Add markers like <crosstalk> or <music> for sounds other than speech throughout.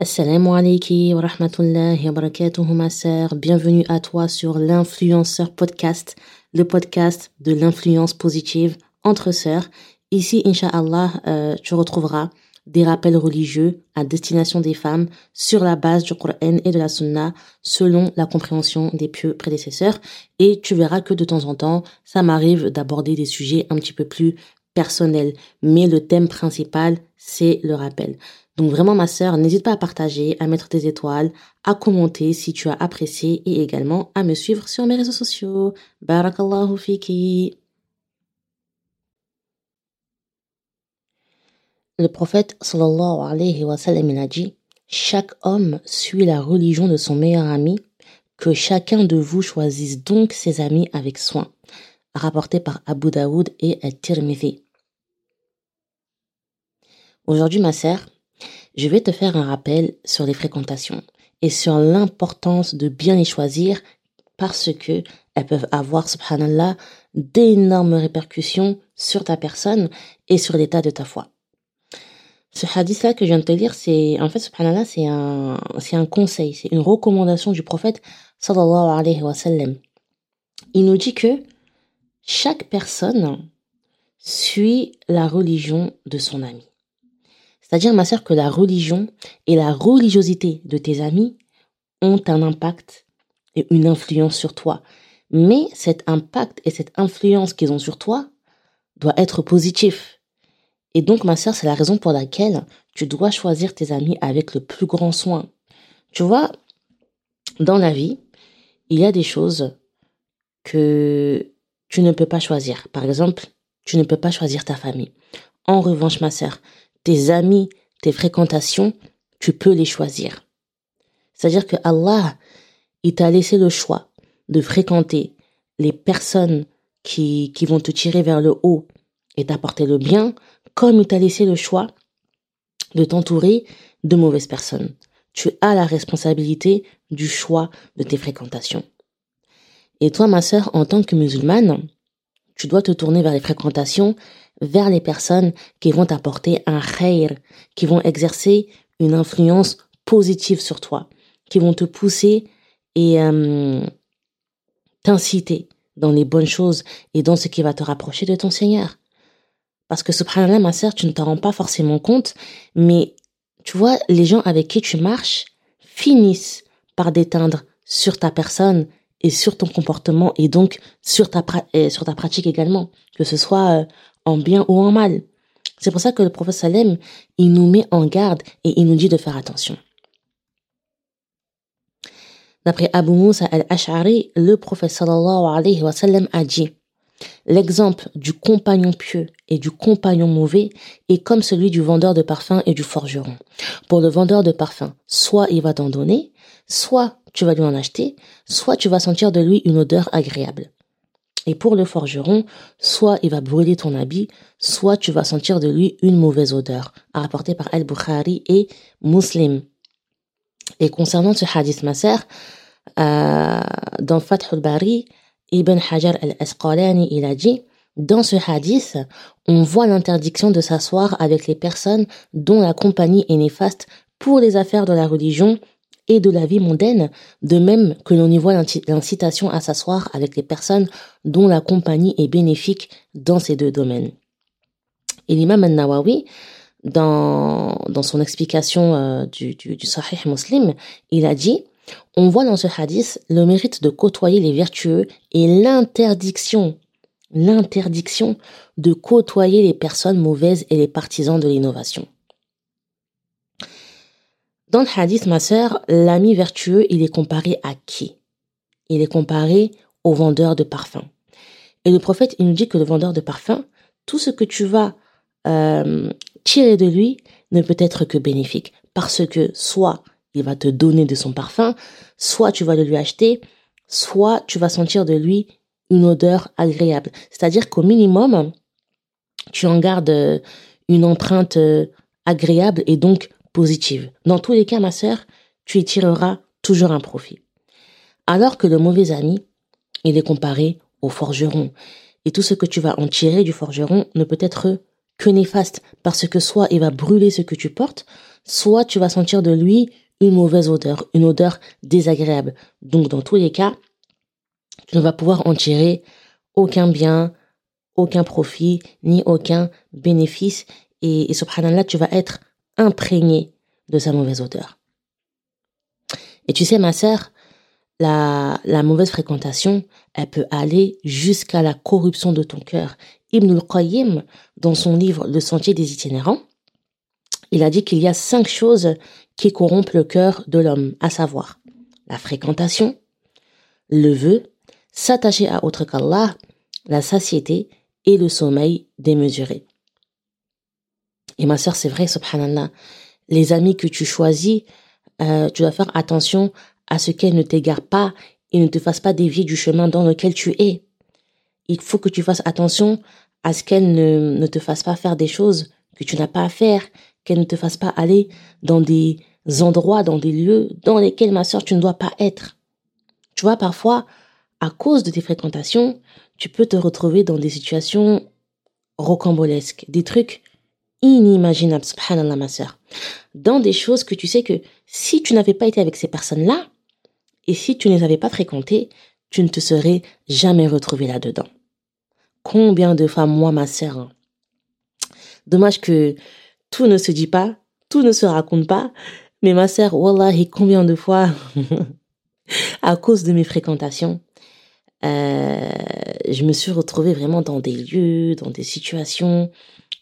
Assalamu alaikum wa rahmatullahi wa ma sœur. Bienvenue à toi sur l'influenceur podcast, le podcast de l'influence positive entre sœurs. Ici, Inch'Allah, euh, tu retrouveras des rappels religieux à destination des femmes sur la base du Coran et de la Sunna selon la compréhension des pieux prédécesseurs. Et tu verras que de temps en temps, ça m'arrive d'aborder des sujets un petit peu plus personnels. Mais le thème principal, c'est le rappel. Donc vraiment ma sœur, n'hésite pas à partager, à mettre tes étoiles, à commenter si tu as apprécié et également à me suivre sur mes réseaux sociaux. Barakallahu fiki. Le prophète sallallahu alayhi wa sallam a dit Chaque homme suit la religion de son meilleur ami, que chacun de vous choisisse donc ses amis avec soin. Rapporté par Abu Daoud et At-Tirmidhi. Aujourd'hui ma sœur, je vais te faire un rappel sur les fréquentations et sur l'importance de bien les choisir parce que elles peuvent avoir, subhanallah, d'énormes répercussions sur ta personne et sur l'état de ta foi. Ce hadith-là que je viens de te lire, c'est, en fait, subhanallah, c'est un, c'est un conseil, c'est une recommandation du prophète, sallallahu alayhi wa sallam. Il nous dit que chaque personne suit la religion de son ami. C'est-à-dire, ma sœur, que la religion et la religiosité de tes amis ont un impact et une influence sur toi. Mais cet impact et cette influence qu'ils ont sur toi doit être positif. Et donc, ma sœur, c'est la raison pour laquelle tu dois choisir tes amis avec le plus grand soin. Tu vois, dans la vie, il y a des choses que tu ne peux pas choisir. Par exemple, tu ne peux pas choisir ta famille. En revanche, ma sœur, tes amis, tes fréquentations, tu peux les choisir. C'est-à-dire que Allah, il t'a laissé le choix de fréquenter les personnes qui, qui vont te tirer vers le haut et t'apporter le bien, comme il t'a laissé le choix de t'entourer de mauvaises personnes. Tu as la responsabilité du choix de tes fréquentations. Et toi, ma sœur, en tant que musulmane, tu dois te tourner vers les fréquentations vers les personnes qui vont t'apporter un khair, qui vont exercer une influence positive sur toi, qui vont te pousser et euh, t'inciter dans les bonnes choses et dans ce qui va te rapprocher de ton Seigneur. Parce que subhanallah, ma sœur, tu ne t'en rends pas forcément compte, mais tu vois, les gens avec qui tu marches finissent par déteindre sur ta personne et sur ton comportement et donc sur ta, sur ta pratique également, que ce soit euh, en bien ou en mal. C'est pour ça que le prophète Salem, il nous met en garde et il nous dit de faire attention. D'après Abu Musa al-Ash'ari, le prophète sallallahu alayhi wa sallam a dit L'exemple du compagnon pieux et du compagnon mauvais est comme celui du vendeur de parfums et du forgeron. Pour le vendeur de parfums, soit il va t'en donner, soit tu vas lui en acheter, soit tu vas sentir de lui une odeur agréable. Et pour le forgeron, soit il va brûler ton habit, soit tu vas sentir de lui une mauvaise odeur, rapporté par Al-Bukhari et Muslim. Et concernant ce hadith, ma sœur, euh, dans Fath al-Bari, Ibn Hajar al-Asqalani, il a dit, dans ce hadith, on voit l'interdiction de s'asseoir avec les personnes dont la compagnie est néfaste pour les affaires de la religion et de la vie mondaine, de même que l'on y voit l'incitation à s'asseoir avec les personnes dont la compagnie est bénéfique dans ces deux domaines. Et l'imam al-Nawawi, dans, dans son explication euh, du, du, du Sahih Muslim, il a dit on voit dans ce hadith le mérite de côtoyer les vertueux et l'interdiction, l'interdiction de côtoyer les personnes mauvaises et les partisans de l'innovation. Dans le hadith, ma sœur, l'ami vertueux, il est comparé à qui? Il est comparé au vendeur de parfums. Et le prophète, il nous dit que le vendeur de parfums, tout ce que tu vas euh, tirer de lui ne peut être que bénéfique. Parce que soit il va te donner de son parfum, soit tu vas le lui acheter, soit tu vas sentir de lui une odeur agréable. C'est-à-dire qu'au minimum, tu en gardes une empreinte euh, agréable et donc Dans tous les cas, ma sœur, tu y tireras toujours un profit. Alors que le mauvais ami, il est comparé au forgeron. Et tout ce que tu vas en tirer du forgeron ne peut être que néfaste, parce que soit il va brûler ce que tu portes, soit tu vas sentir de lui une mauvaise odeur, une odeur désagréable. Donc dans tous les cas, tu ne vas pouvoir en tirer aucun bien, aucun profit, ni aucun bénéfice. Et, et subhanallah, tu vas être imprégné de sa mauvaise odeur. Et tu sais, ma sœur, la, la mauvaise fréquentation, elle peut aller jusqu'à la corruption de ton cœur. Ibn al-Qayyim, dans son livre Le sentier des itinérants, il a dit qu'il y a cinq choses qui corrompent le cœur de l'homme, à savoir la fréquentation, le vœu, s'attacher à autre qu'Allah, la satiété et le sommeil démesuré. Et ma sœur, c'est vrai, subhanallah, les amis que tu choisis, euh, tu dois faire attention à ce qu'elles ne t'égarent pas et ne te fassent pas dévier du chemin dans lequel tu es. Il faut que tu fasses attention à ce qu'elles ne, ne te fassent pas faire des choses que tu n'as pas à faire, qu'elles ne te fassent pas aller dans des endroits, dans des lieux dans lesquels, ma sœur, tu ne dois pas être. Tu vois, parfois, à cause de tes fréquentations, tu peux te retrouver dans des situations rocambolesques, des trucs inimaginables, subhanallah, ma sœur. Dans des choses que tu sais que si tu n'avais pas été avec ces personnes-là, et si tu ne les avais pas fréquentées, tu ne te serais jamais retrouvé là-dedans. Combien de femmes, moi, ma sœur, hein. Dommage que tout ne se dit pas, tout ne se raconte pas, mais ma sœur, wallahi, combien de fois, <laughs> à cause de mes fréquentations, euh, je me suis retrouvée vraiment dans des lieux, dans des situations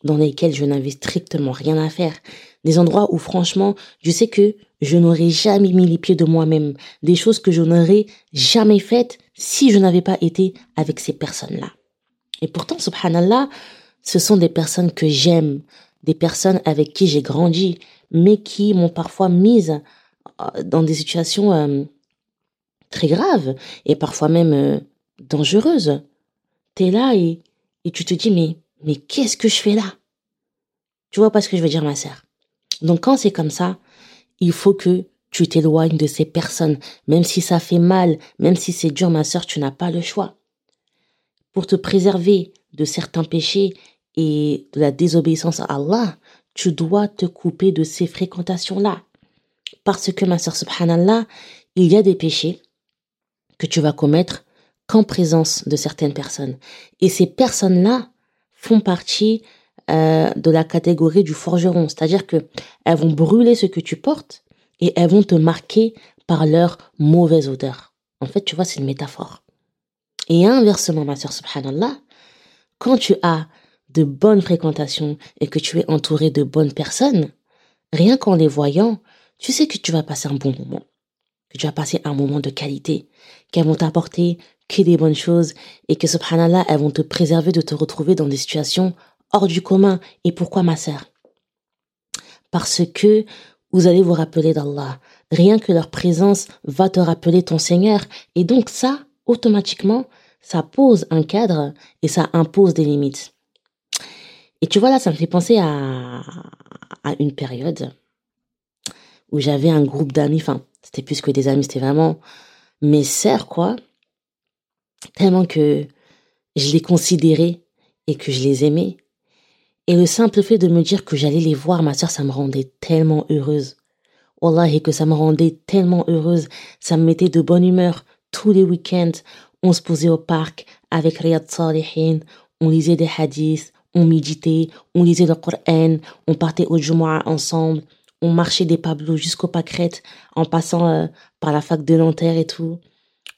dans lesquelles je n'avais strictement rien à faire. Des endroits où franchement, je sais que je n'aurais jamais mis les pieds de moi-même. Des choses que je n'aurais jamais faites si je n'avais pas été avec ces personnes-là. Et pourtant, subhanallah, ce sont des personnes que j'aime, des personnes avec qui j'ai grandi, mais qui m'ont parfois mise euh, dans des situations euh, très graves et parfois même euh, dangereuses. T'es là et, et tu te dis mais mais qu'est-ce que je fais là? Tu vois pas ce que je veux dire ma sœur? Donc quand c'est comme ça, il faut que tu t'éloignes de ces personnes, même si ça fait mal, même si c'est dur ma sœur, tu n'as pas le choix. Pour te préserver de certains péchés et de la désobéissance à Allah, tu dois te couper de ces fréquentations-là. Parce que ma sœur, subhanallah, il y a des péchés que tu vas commettre qu'en présence de certaines personnes. Et ces personnes-là font partie euh, de la catégorie du forgeron, c'est-à-dire que elles vont brûler ce que tu portes et elles vont te marquer par leur mauvaise odeur. En fait, tu vois, c'est une métaphore. Et inversement, ma sœur, subhanallah, quand tu as de bonnes fréquentations et que tu es entouré de bonnes personnes, rien qu'en les voyant, tu sais que tu vas passer un bon moment, que tu vas passer un moment de qualité, qu'elles vont t'apporter que des bonnes choses et que subhanallah, elles vont te préserver de te retrouver dans des situations hors du commun. Et pourquoi ma sœur? Parce que vous allez vous rappeler d'Allah. Rien que leur présence va te rappeler ton Seigneur. Et donc ça, automatiquement, ça pose un cadre et ça impose des limites. Et tu vois là, ça me fait penser à, à une période où j'avais un groupe d'amis, enfin, c'était plus que des amis, c'était vraiment mes sœurs, quoi. Tellement que je les considérais et que je les aimais. Et le simple fait de me dire que j'allais les voir, ma sœur, ça me rendait tellement heureuse. et que ça me rendait tellement heureuse. Ça me mettait de bonne humeur. Tous les week-ends, on se posait au parc avec Riyad Salihin, on lisait des hadiths, on méditait, on lisait le Coran, on partait au Jumu'ah ensemble, on marchait des Pablos jusqu'au Pâquerettes en passant euh, par la fac de Nanterre et tout.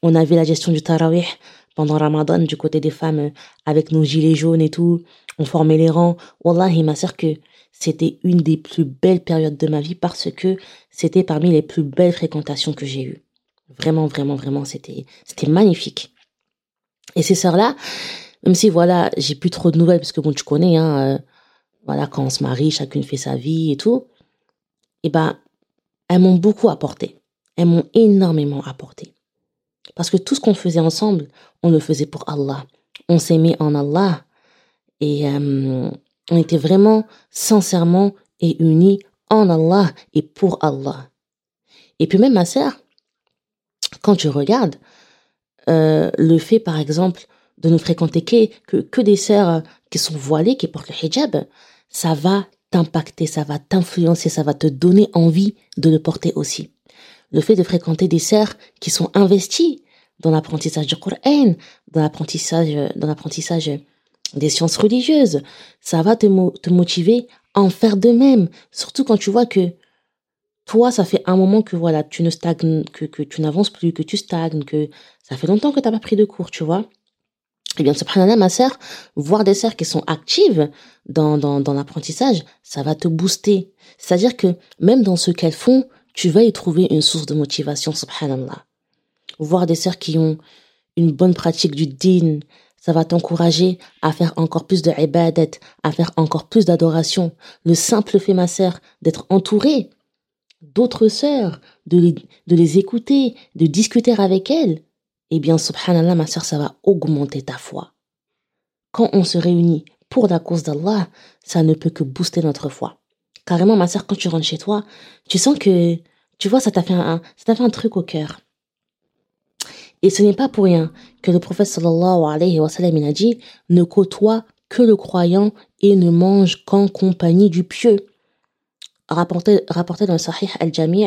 On avait la gestion du Tarawih pendant Ramadan du côté des femmes euh, avec nos gilets jaunes et tout. On formait les rangs. Wallahi, ma sœur, que c'était une des plus belles périodes de ma vie parce que c'était parmi les plus belles fréquentations que j'ai eues. Vraiment, vraiment, vraiment, c'était, c'était magnifique. Et ces sœurs-là, même si voilà, j'ai plus trop de nouvelles parce que bon, tu connais, hein, euh, voilà, quand on se marie, chacune fait sa vie et tout. Et eh ben, elles m'ont beaucoup apporté. Elles m'ont énormément apporté. Parce que tout ce qu'on faisait ensemble, on le faisait pour Allah. On s'aimait en Allah et euh, on était vraiment sincèrement et unis en Allah et pour Allah. Et puis même ma sœur, quand tu regardes, euh, le fait par exemple de ne fréquenter que, que, des sœurs qui sont voilées, qui portent le hijab, ça va t'impacter, ça va t'influencer, ça va te donner envie de le porter aussi. Le fait de fréquenter des sœurs qui sont investies dans l'apprentissage du Coran, dans l'apprentissage, dans l'apprentissage des sciences religieuses, ça va te, te motiver à en faire de même. Surtout quand tu vois que toi, ça fait un moment que voilà, tu ne stagnes, que, tu n'avances plus, que tu stagnes, que ça fait longtemps que tu n'as pas pris de cours, tu vois. Eh bien, subhanallah, ma sœur, voir des sœurs qui sont actives dans, dans, dans l'apprentissage, ça va te booster. C'est-à-dire que même dans ce qu'elles font, tu vas y trouver une source de motivation, subhanallah. Voir des sœurs qui ont une bonne pratique du din, ça va t'encourager à faire encore plus de ibadat, à faire encore plus d'adoration. Le simple fait, ma sœur, d'être entourée d'autres sœurs, de les, de les écouter, de discuter avec elles, eh bien, subhanallah, ma sœur, ça va augmenter ta foi. Quand on se réunit pour la cause d'Allah, ça ne peut que booster notre foi. Carrément, ma sœur, quand tu rentres chez toi, tu sens que, tu vois, ça t'a fait un, ça t'a fait un truc au cœur. Et ce n'est pas pour rien que le prophète sallallahu alayhi wa sallam, a dit, ne côtoie que le croyant et ne mange qu'en compagnie du pieux rapporté, rapporté dans le Sahih al-Jami'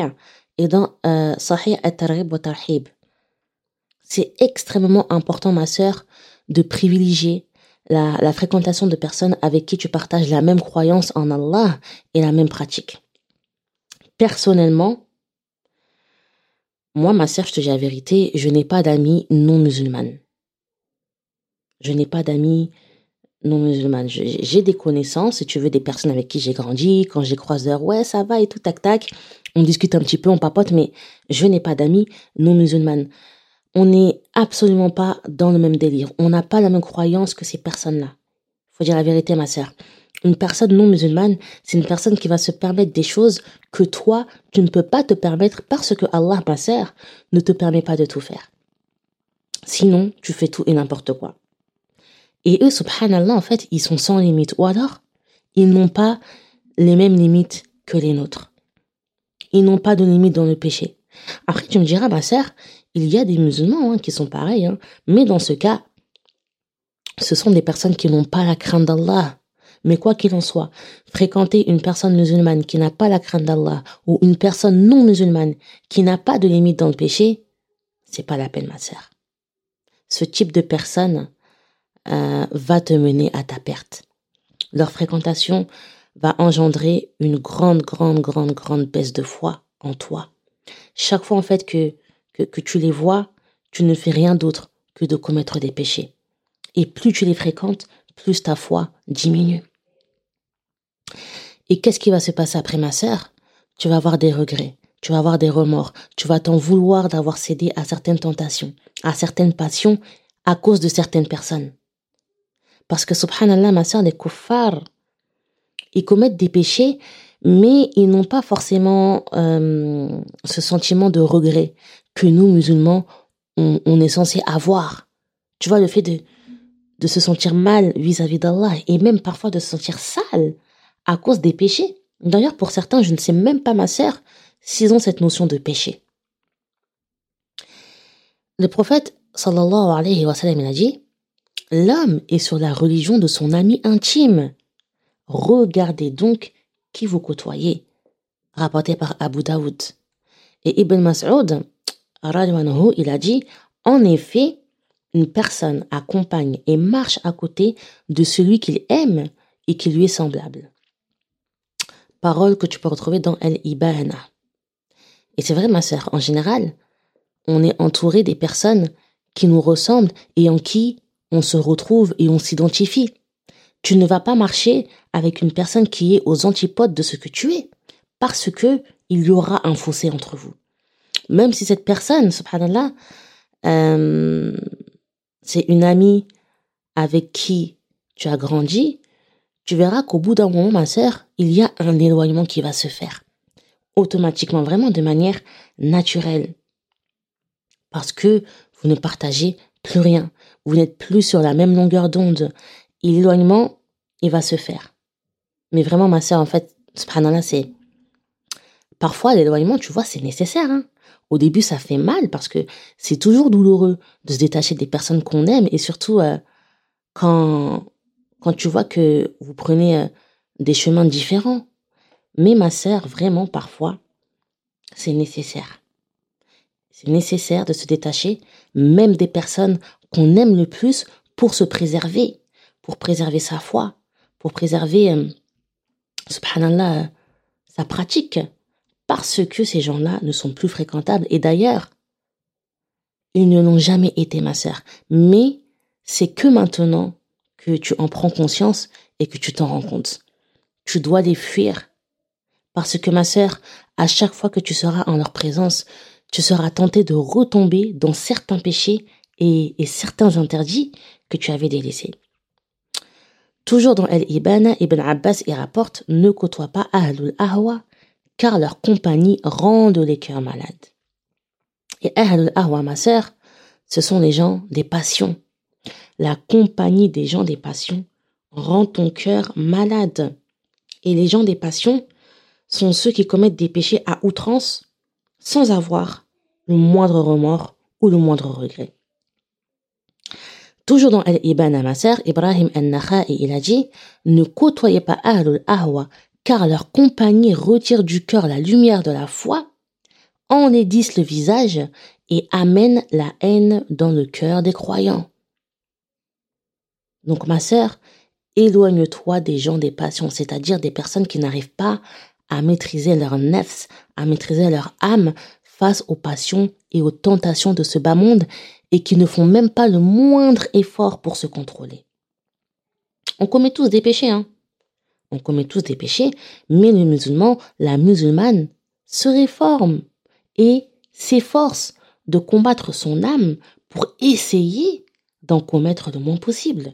et dans euh, Sahih al-Targhib wa Tarhib. C'est extrêmement important, ma sœur, de privilégier la, la fréquentation de personnes avec qui tu partages la même croyance en Allah et la même pratique. Personnellement, moi, ma sœur, je te dis la vérité, je n'ai pas d'amis non musulmanes. Je n'ai pas d'amis non musulmane. J'ai des connaissances, si tu veux, des personnes avec qui j'ai grandi, quand j'ai croisé, ouais, ça va et tout, tac, tac. On discute un petit peu, on papote, mais je n'ai pas d'amis non musulmanes. On n'est absolument pas dans le même délire. On n'a pas la même croyance que ces personnes-là. Faut dire la vérité, ma sœur. Une personne non musulmane, c'est une personne qui va se permettre des choses que toi, tu ne peux pas te permettre parce que Allah, ma sœur, ne te permet pas de tout faire. Sinon, tu fais tout et n'importe quoi. Et eux, subhanallah, en fait, ils sont sans limite. Ou alors, ils n'ont pas les mêmes limites que les nôtres. Ils n'ont pas de limite dans le péché. Après, tu me diras, ma sœur, il y a des musulmans hein, qui sont pareils. Hein. Mais dans ce cas, ce sont des personnes qui n'ont pas la crainte d'Allah. Mais quoi qu'il en soit, fréquenter une personne musulmane qui n'a pas la crainte d'Allah ou une personne non musulmane qui n'a pas de limite dans le péché, c'est pas la peine, ma sœur. Ce type de personne, euh, va te mener à ta perte. Leur fréquentation va engendrer une grande, grande, grande, grande baisse de foi en toi. Chaque fois en fait que, que, que tu les vois, tu ne fais rien d'autre que de commettre des péchés. Et plus tu les fréquentes, plus ta foi diminue. Et qu'est-ce qui va se passer après ma sœur? Tu vas avoir des regrets, tu vas avoir des remords, tu vas t'en vouloir d'avoir cédé à certaines tentations, à certaines passions à cause de certaines personnes. Parce que, subhanallah, ma soeur, les kuffars, ils commettent des péchés, mais ils n'ont pas forcément euh, ce sentiment de regret que nous, musulmans, on, est censé avoir. Tu vois, le fait de, de se sentir mal vis-à-vis d'Allah et même parfois de se sentir sale à cause des péchés. D'ailleurs, pour certains, je ne sais même pas, ma sœur, s'ils ont cette notion de péché. Le prophète, sallallahu alayhi wa sallam, il a dit L'homme est sur la religion de son ami intime. Regardez donc qui vous côtoyez. Rapporté par Abu Daoud. Et Ibn Mas'ud, il a dit, en effet, une personne accompagne et marche à côté de celui qu'il aime et qui lui est semblable. Parole que tu peux retrouver dans El Ibana. Et c'est vrai, ma sœur, en général, on est entouré des personnes qui nous ressemblent et en qui on se retrouve et on s'identifie. Tu ne vas pas marcher avec une personne qui est aux antipodes de ce que tu es, parce que il y aura un fossé entre vous. Même si cette personne, subhanallah, euh, c'est une amie avec qui tu as grandi, tu verras qu'au bout d'un moment, ma sœur, il y a un éloignement qui va se faire. Automatiquement, vraiment de manière naturelle. Parce que vous ne partagez plus rien vous n'êtes plus sur la même longueur d'onde. L'éloignement, il va se faire. Mais vraiment, ma sœur, en fait, subhanallah, c'est... Parfois, l'éloignement, tu vois, c'est nécessaire. Hein. Au début, ça fait mal parce que c'est toujours douloureux de se détacher des personnes qu'on aime et surtout euh, quand, quand tu vois que vous prenez euh, des chemins différents. Mais ma sœur, vraiment, parfois, c'est nécessaire. C'est nécessaire de se détacher, même des personnes qu'on aime le plus, pour se préserver, pour préserver sa foi, pour préserver, euh, subhanallah, sa pratique, parce que ces gens-là ne sont plus fréquentables. Et d'ailleurs, ils ne l'ont jamais été, ma sœur. Mais c'est que maintenant que tu en prends conscience et que tu t'en rends compte. Tu dois les fuir. Parce que ma sœur, à chaque fois que tu seras en leur présence, tu seras tenté de retomber dans certains péchés et, certains interdits que tu avais délaissés. Toujours dans El-Ibana, Ibn Abbas y rapporte Ne côtoie pas Ahlul Ahwa, car leur compagnie rend les cœurs malades. Et Ahlul Ahwa, ma sœur, ce sont les gens des passions. La compagnie des gens des passions rend ton cœur malade. Et les gens des passions sont ceux qui commettent des péchés à outrance sans avoir le moindre remords ou le moindre regret. Toujours dans Al-Ibn ma sœur, Ibrahim al-Nakha'i, il a dit Ne côtoyez pas Ahlul Ahwa, car leur compagnie retire du cœur la lumière de la foi, enlaidissent le visage et amène la haine dans le cœur des croyants. Donc ma sœur, éloigne-toi des gens des passions, c'est-à-dire des personnes qui n'arrivent pas à maîtriser leur nefs, à maîtriser leur âme face aux passions et aux tentations de ce bas monde et qui ne font même pas le moindre effort pour se contrôler. On commet tous des péchés, hein. On commet tous des péchés, mais le musulman, la musulmane, se réforme et s'efforce de combattre son âme pour essayer d'en commettre le moins possible.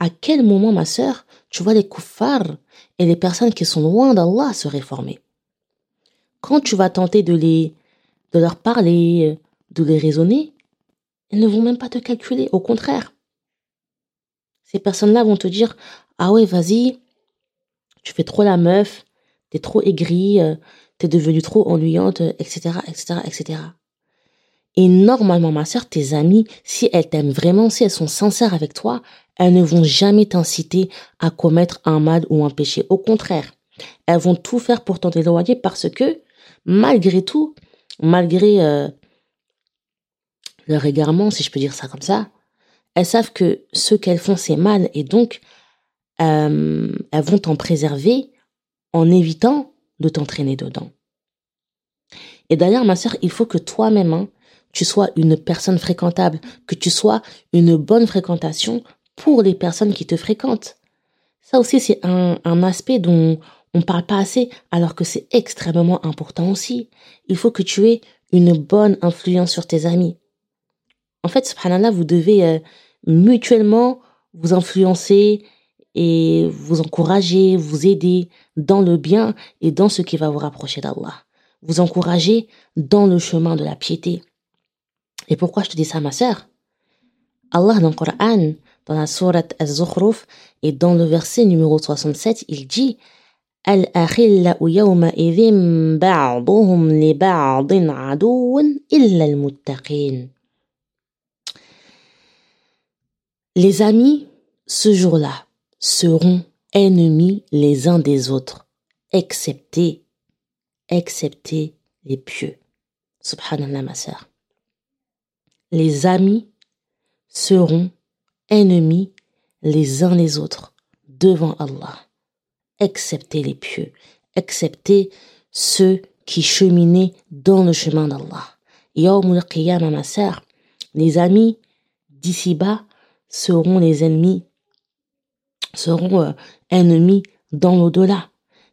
À quel moment, ma sœur, tu vois les kuffars et les personnes qui sont loin d'Allah se réformer? Quand tu vas tenter de les, de leur parler, de les raisonner, elles ne vont même pas te calculer. Au contraire, ces personnes-là vont te dire ah ouais, vas-y, tu fais trop la meuf, t'es trop aigrie, euh, t'es devenue trop ennuyante, etc., etc., etc. Et normalement, ma sœur, tes amies, si elles t'aiment vraiment, si elles sont sincères avec toi, elles ne vont jamais t'inciter à commettre un mal ou un péché. Au contraire, elles vont tout faire pour t'en éloigner parce que, malgré tout, malgré euh, leur égarement, si je peux dire ça comme ça, elles savent que ce qu'elles font, c'est mal et donc euh, elles vont t'en préserver en évitant de t'entraîner dedans. Et d'ailleurs, ma sœur, il faut que toi-même, hein, tu sois une personne fréquentable, que tu sois une bonne fréquentation pour les personnes qui te fréquentent. Ça aussi, c'est un, aspect dont on ne parle pas assez, alors que c'est extrêmement important aussi. Il faut que tu aies une bonne influence sur tes amis. En fait, subhanallah, vous devez euh, mutuellement vous influencer et vous encourager, vous aider dans le bien et dans ce qui va vous rapprocher d'Allah. Vous encourager dans le chemin de la piété. Et pourquoi je te dis ça, ma sœur Allah dans le Coran, dans la sourate Az-Zukhruf et dans le verset numéro 67, il dit الأخلاء يومئذ بعضهم لبعض عدو إلا المتقين Les amis, ce jour-là, seront ennemis les uns des autres, excepté, excepté les pieux. Subhanallah, ma sœur les amis seront ennemis les uns les autres devant Allah, excepté les pieux, excepté ceux qui cheminaient dans le chemin d'Allah. Yawmul Qiyamah, ma sœur, les amis d'ici-bas seront les ennemis, seront euh, ennemis dans l'au-delà.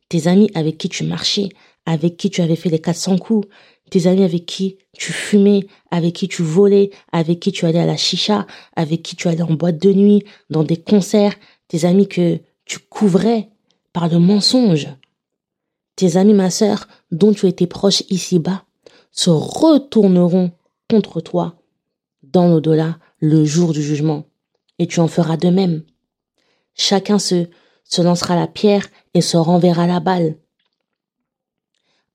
Tes amis avec qui tu marchais, avec qui tu avais fait les 400 coups, tes amis avec qui tu fumais, avec qui tu volais, avec qui tu allais à la chicha, avec qui tu allais en boîte de nuit, dans des concerts, tes amis que tu couvrais par le mensonge. Tes amis, ma sœur, dont tu étais proche ici-bas, se retourneront contre toi dans l'au-delà le jour du jugement. Et tu en feras de même. Chacun se, lancera la pierre et se renverra la balle.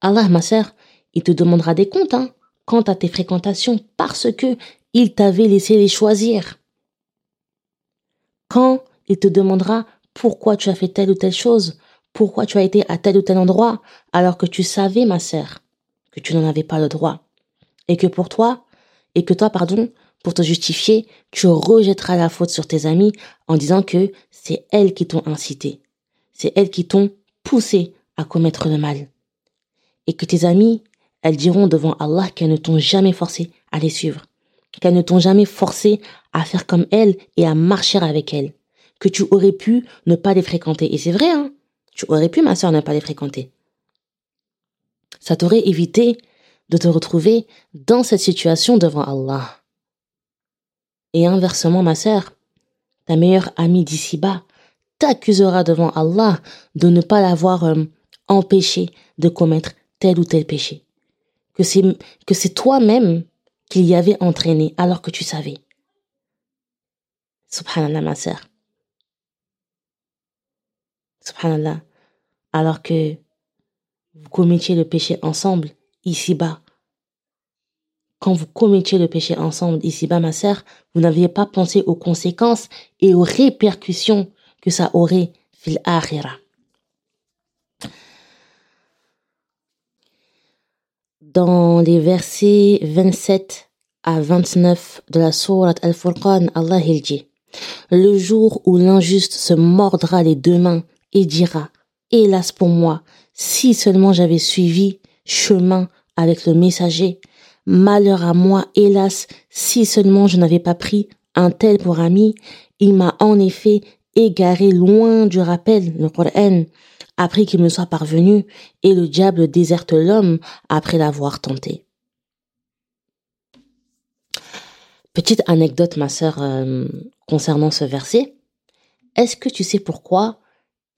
Allah, ma sœur, il te demandera des comptes, hein, quant à tes fréquentations, parce que il t'avait laissé les choisir. Quand il te demandera pourquoi tu as fait telle ou telle chose, pourquoi tu as été à tel ou tel endroit alors que tu savais, ma sœur, que tu n'en avais pas le droit. Et que pour toi, et que toi, pardon, pour te justifier, tu rejetteras la faute sur tes amis en disant que c'est elles qui t'ont incité. C'est elles qui t'ont poussé à commettre le mal. Et que tes amis, elles diront devant Allah qu'elles ne t'ont jamais forcé à les suivre. Qu'elles ne t'ont jamais forcé à faire comme elles et à marcher avec elles. Que tu aurais pu ne pas les fréquenter. Et c'est vrai, hein. Tu aurais pu, ma soeur, ne pas les fréquenter. Ça t'aurait évité de te retrouver dans cette situation devant Allah. Et inversement, ma sœur, ta meilleure amie d'ici-bas t'accusera devant Allah de ne pas l'avoir euh, empêché de commettre tel ou tel péché. Que c'est, toi-même qui y avait entraîné alors que tu savais. Subhanallah, ma sœur. Subhanallah. Alors que vous commettiez le péché ensemble, ici-bas, quand vous commettiez le péché ensemble ici-bas, ma sœur, vous n'aviez pas pensé aux conséquences et aux répercussions que ça aurait fil akhira. Dans les versets 27 à 29 de la sourate Al-Furqan, Allah il dit Le jour où l'injuste se mordra les deux mains et dira Hélas pour moi, si seulement j'avais suivi chemin avec le messager, Malheur à moi, hélas, si seulement je n'avais pas pris un tel pour ami, il m'a en effet égaré loin du rappel, le Coran, après qu'il me soit parvenu, et le diable déserte l'homme après l'avoir tenté. Petite anecdote, ma sœur, euh, concernant ce verset. Est-ce que tu sais pourquoi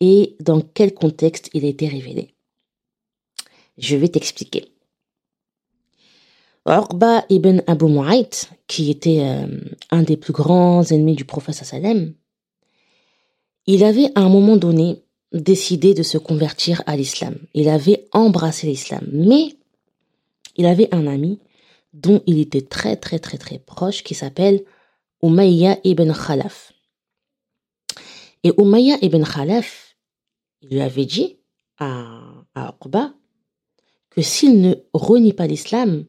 et dans quel contexte il a été révélé? Je vais t'expliquer. Uqba ibn Abu Mu'ayt, qui était euh, un des plus grands ennemis du prophète sallam, il avait à un moment donné décidé de se convertir à l'islam. Il avait embrassé l'islam, mais il avait un ami dont il était très très très très proche qui s'appelle Umayya ibn Khalaf. Et Umayya ibn Khalaf, lui avait dit à, à Uqba que s'il ne renie pas l'islam,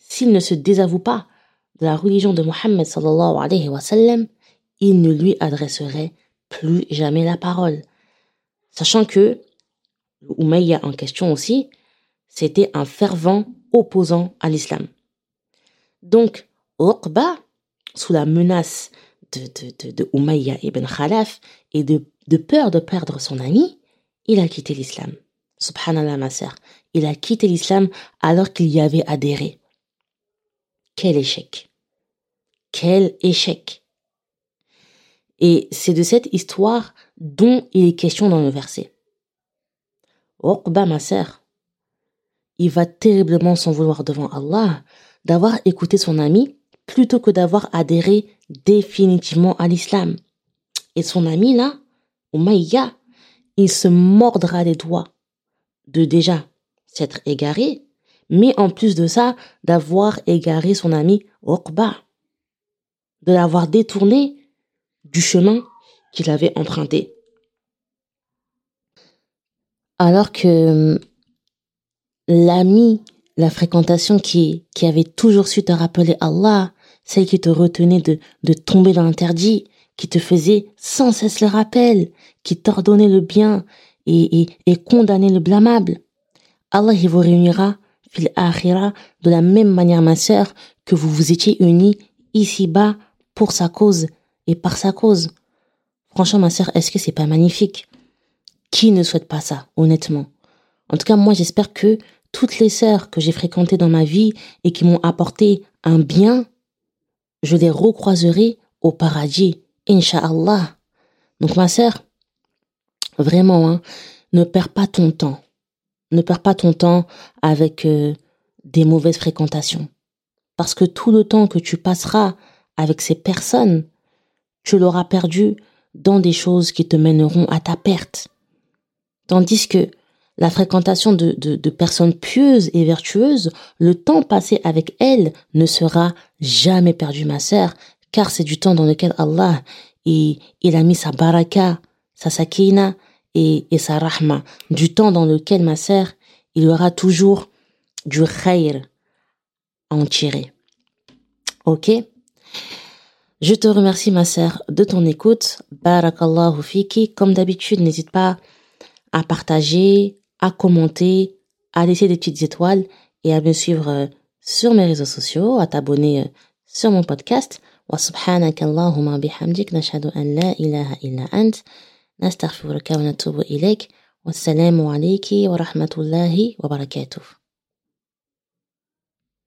s'il ne se désavoue pas de la religion de Mohammed il ne lui adresserait plus jamais la parole. Sachant que Umayya en question aussi, c'était un fervent opposant à l'islam. Donc, Uqba, sous la menace de, de, de, Umayya ibn Khalaf et de, de peur de perdre son ami, il a quitté l'islam. Subhanallah, ma sœur. Il a quitté l'islam alors qu'il y avait adhéré. Quel échec. Quel échec. Et c'est de cette histoire dont il est question dans le verset. Uqba, ma sœur, il va terriblement s'en vouloir devant Allah d'avoir écouté son ami plutôt que d'avoir adhéré définitivement à l'islam. Et son ami là, Umayya, il se mordra les doigts de déjà s'être égaré mais en plus de ça, d'avoir égaré son ami Uqba, de l'avoir détourné du chemin qu'il avait emprunté. Alors que hum, l'ami, la fréquentation qui, qui avait toujours su te rappeler Allah, celle qui te retenait de, de tomber dans l'interdit, qui te faisait sans cesse le rappel, qui t'ordonnait le bien et, et, et condamnait le blâmable. Allah il vous réunira fil akhira, de la même manière, ma sœur, que vous vous étiez unis ici-bas pour sa cause et par sa cause. Franchement, ma sœur, est-ce que c'est pas magnifique? Qui ne souhaite pas ça, honnêtement? En tout cas, moi, j'espère que toutes les sœurs que j'ai fréquentées dans ma vie et qui m'ont apporté un bien, je les recroiserai au paradis, Inch'Allah. Donc, ma sœur, vraiment, hein, ne perds pas ton temps. Ne perds pas ton temps avec euh, des mauvaises fréquentations. Parce que tout le temps que tu passeras avec ces personnes, tu l'auras perdu dans des choses qui te mèneront à ta perte. Tandis que la fréquentation de, de, personnes pieuses et vertueuses, le temps passé avec elles ne sera jamais perdu, ma sœur, car c'est du temps dans lequel Allah il, il a mis sa baraka, sa sakina et, sa rahma, du temps dans lequel, ma sœur, il y aura toujours du khair à en tirer. Ok? Je te remercie, ma sœur, de ton écoute. Barakallahu fiki. Comme d'habitude, n'hésite pas à partager, à commenter, à laisser des petites étoiles et à me suivre euh, sur mes réseaux sociaux, à t'abonner euh, sur mon podcast. Subhanaka Allahumma bihamdik nashhadu an la ilaha illa ant nastaghfiruka wa natubu ilayk. Wassalamu alayki wa rahmatullahi wa barakatuh.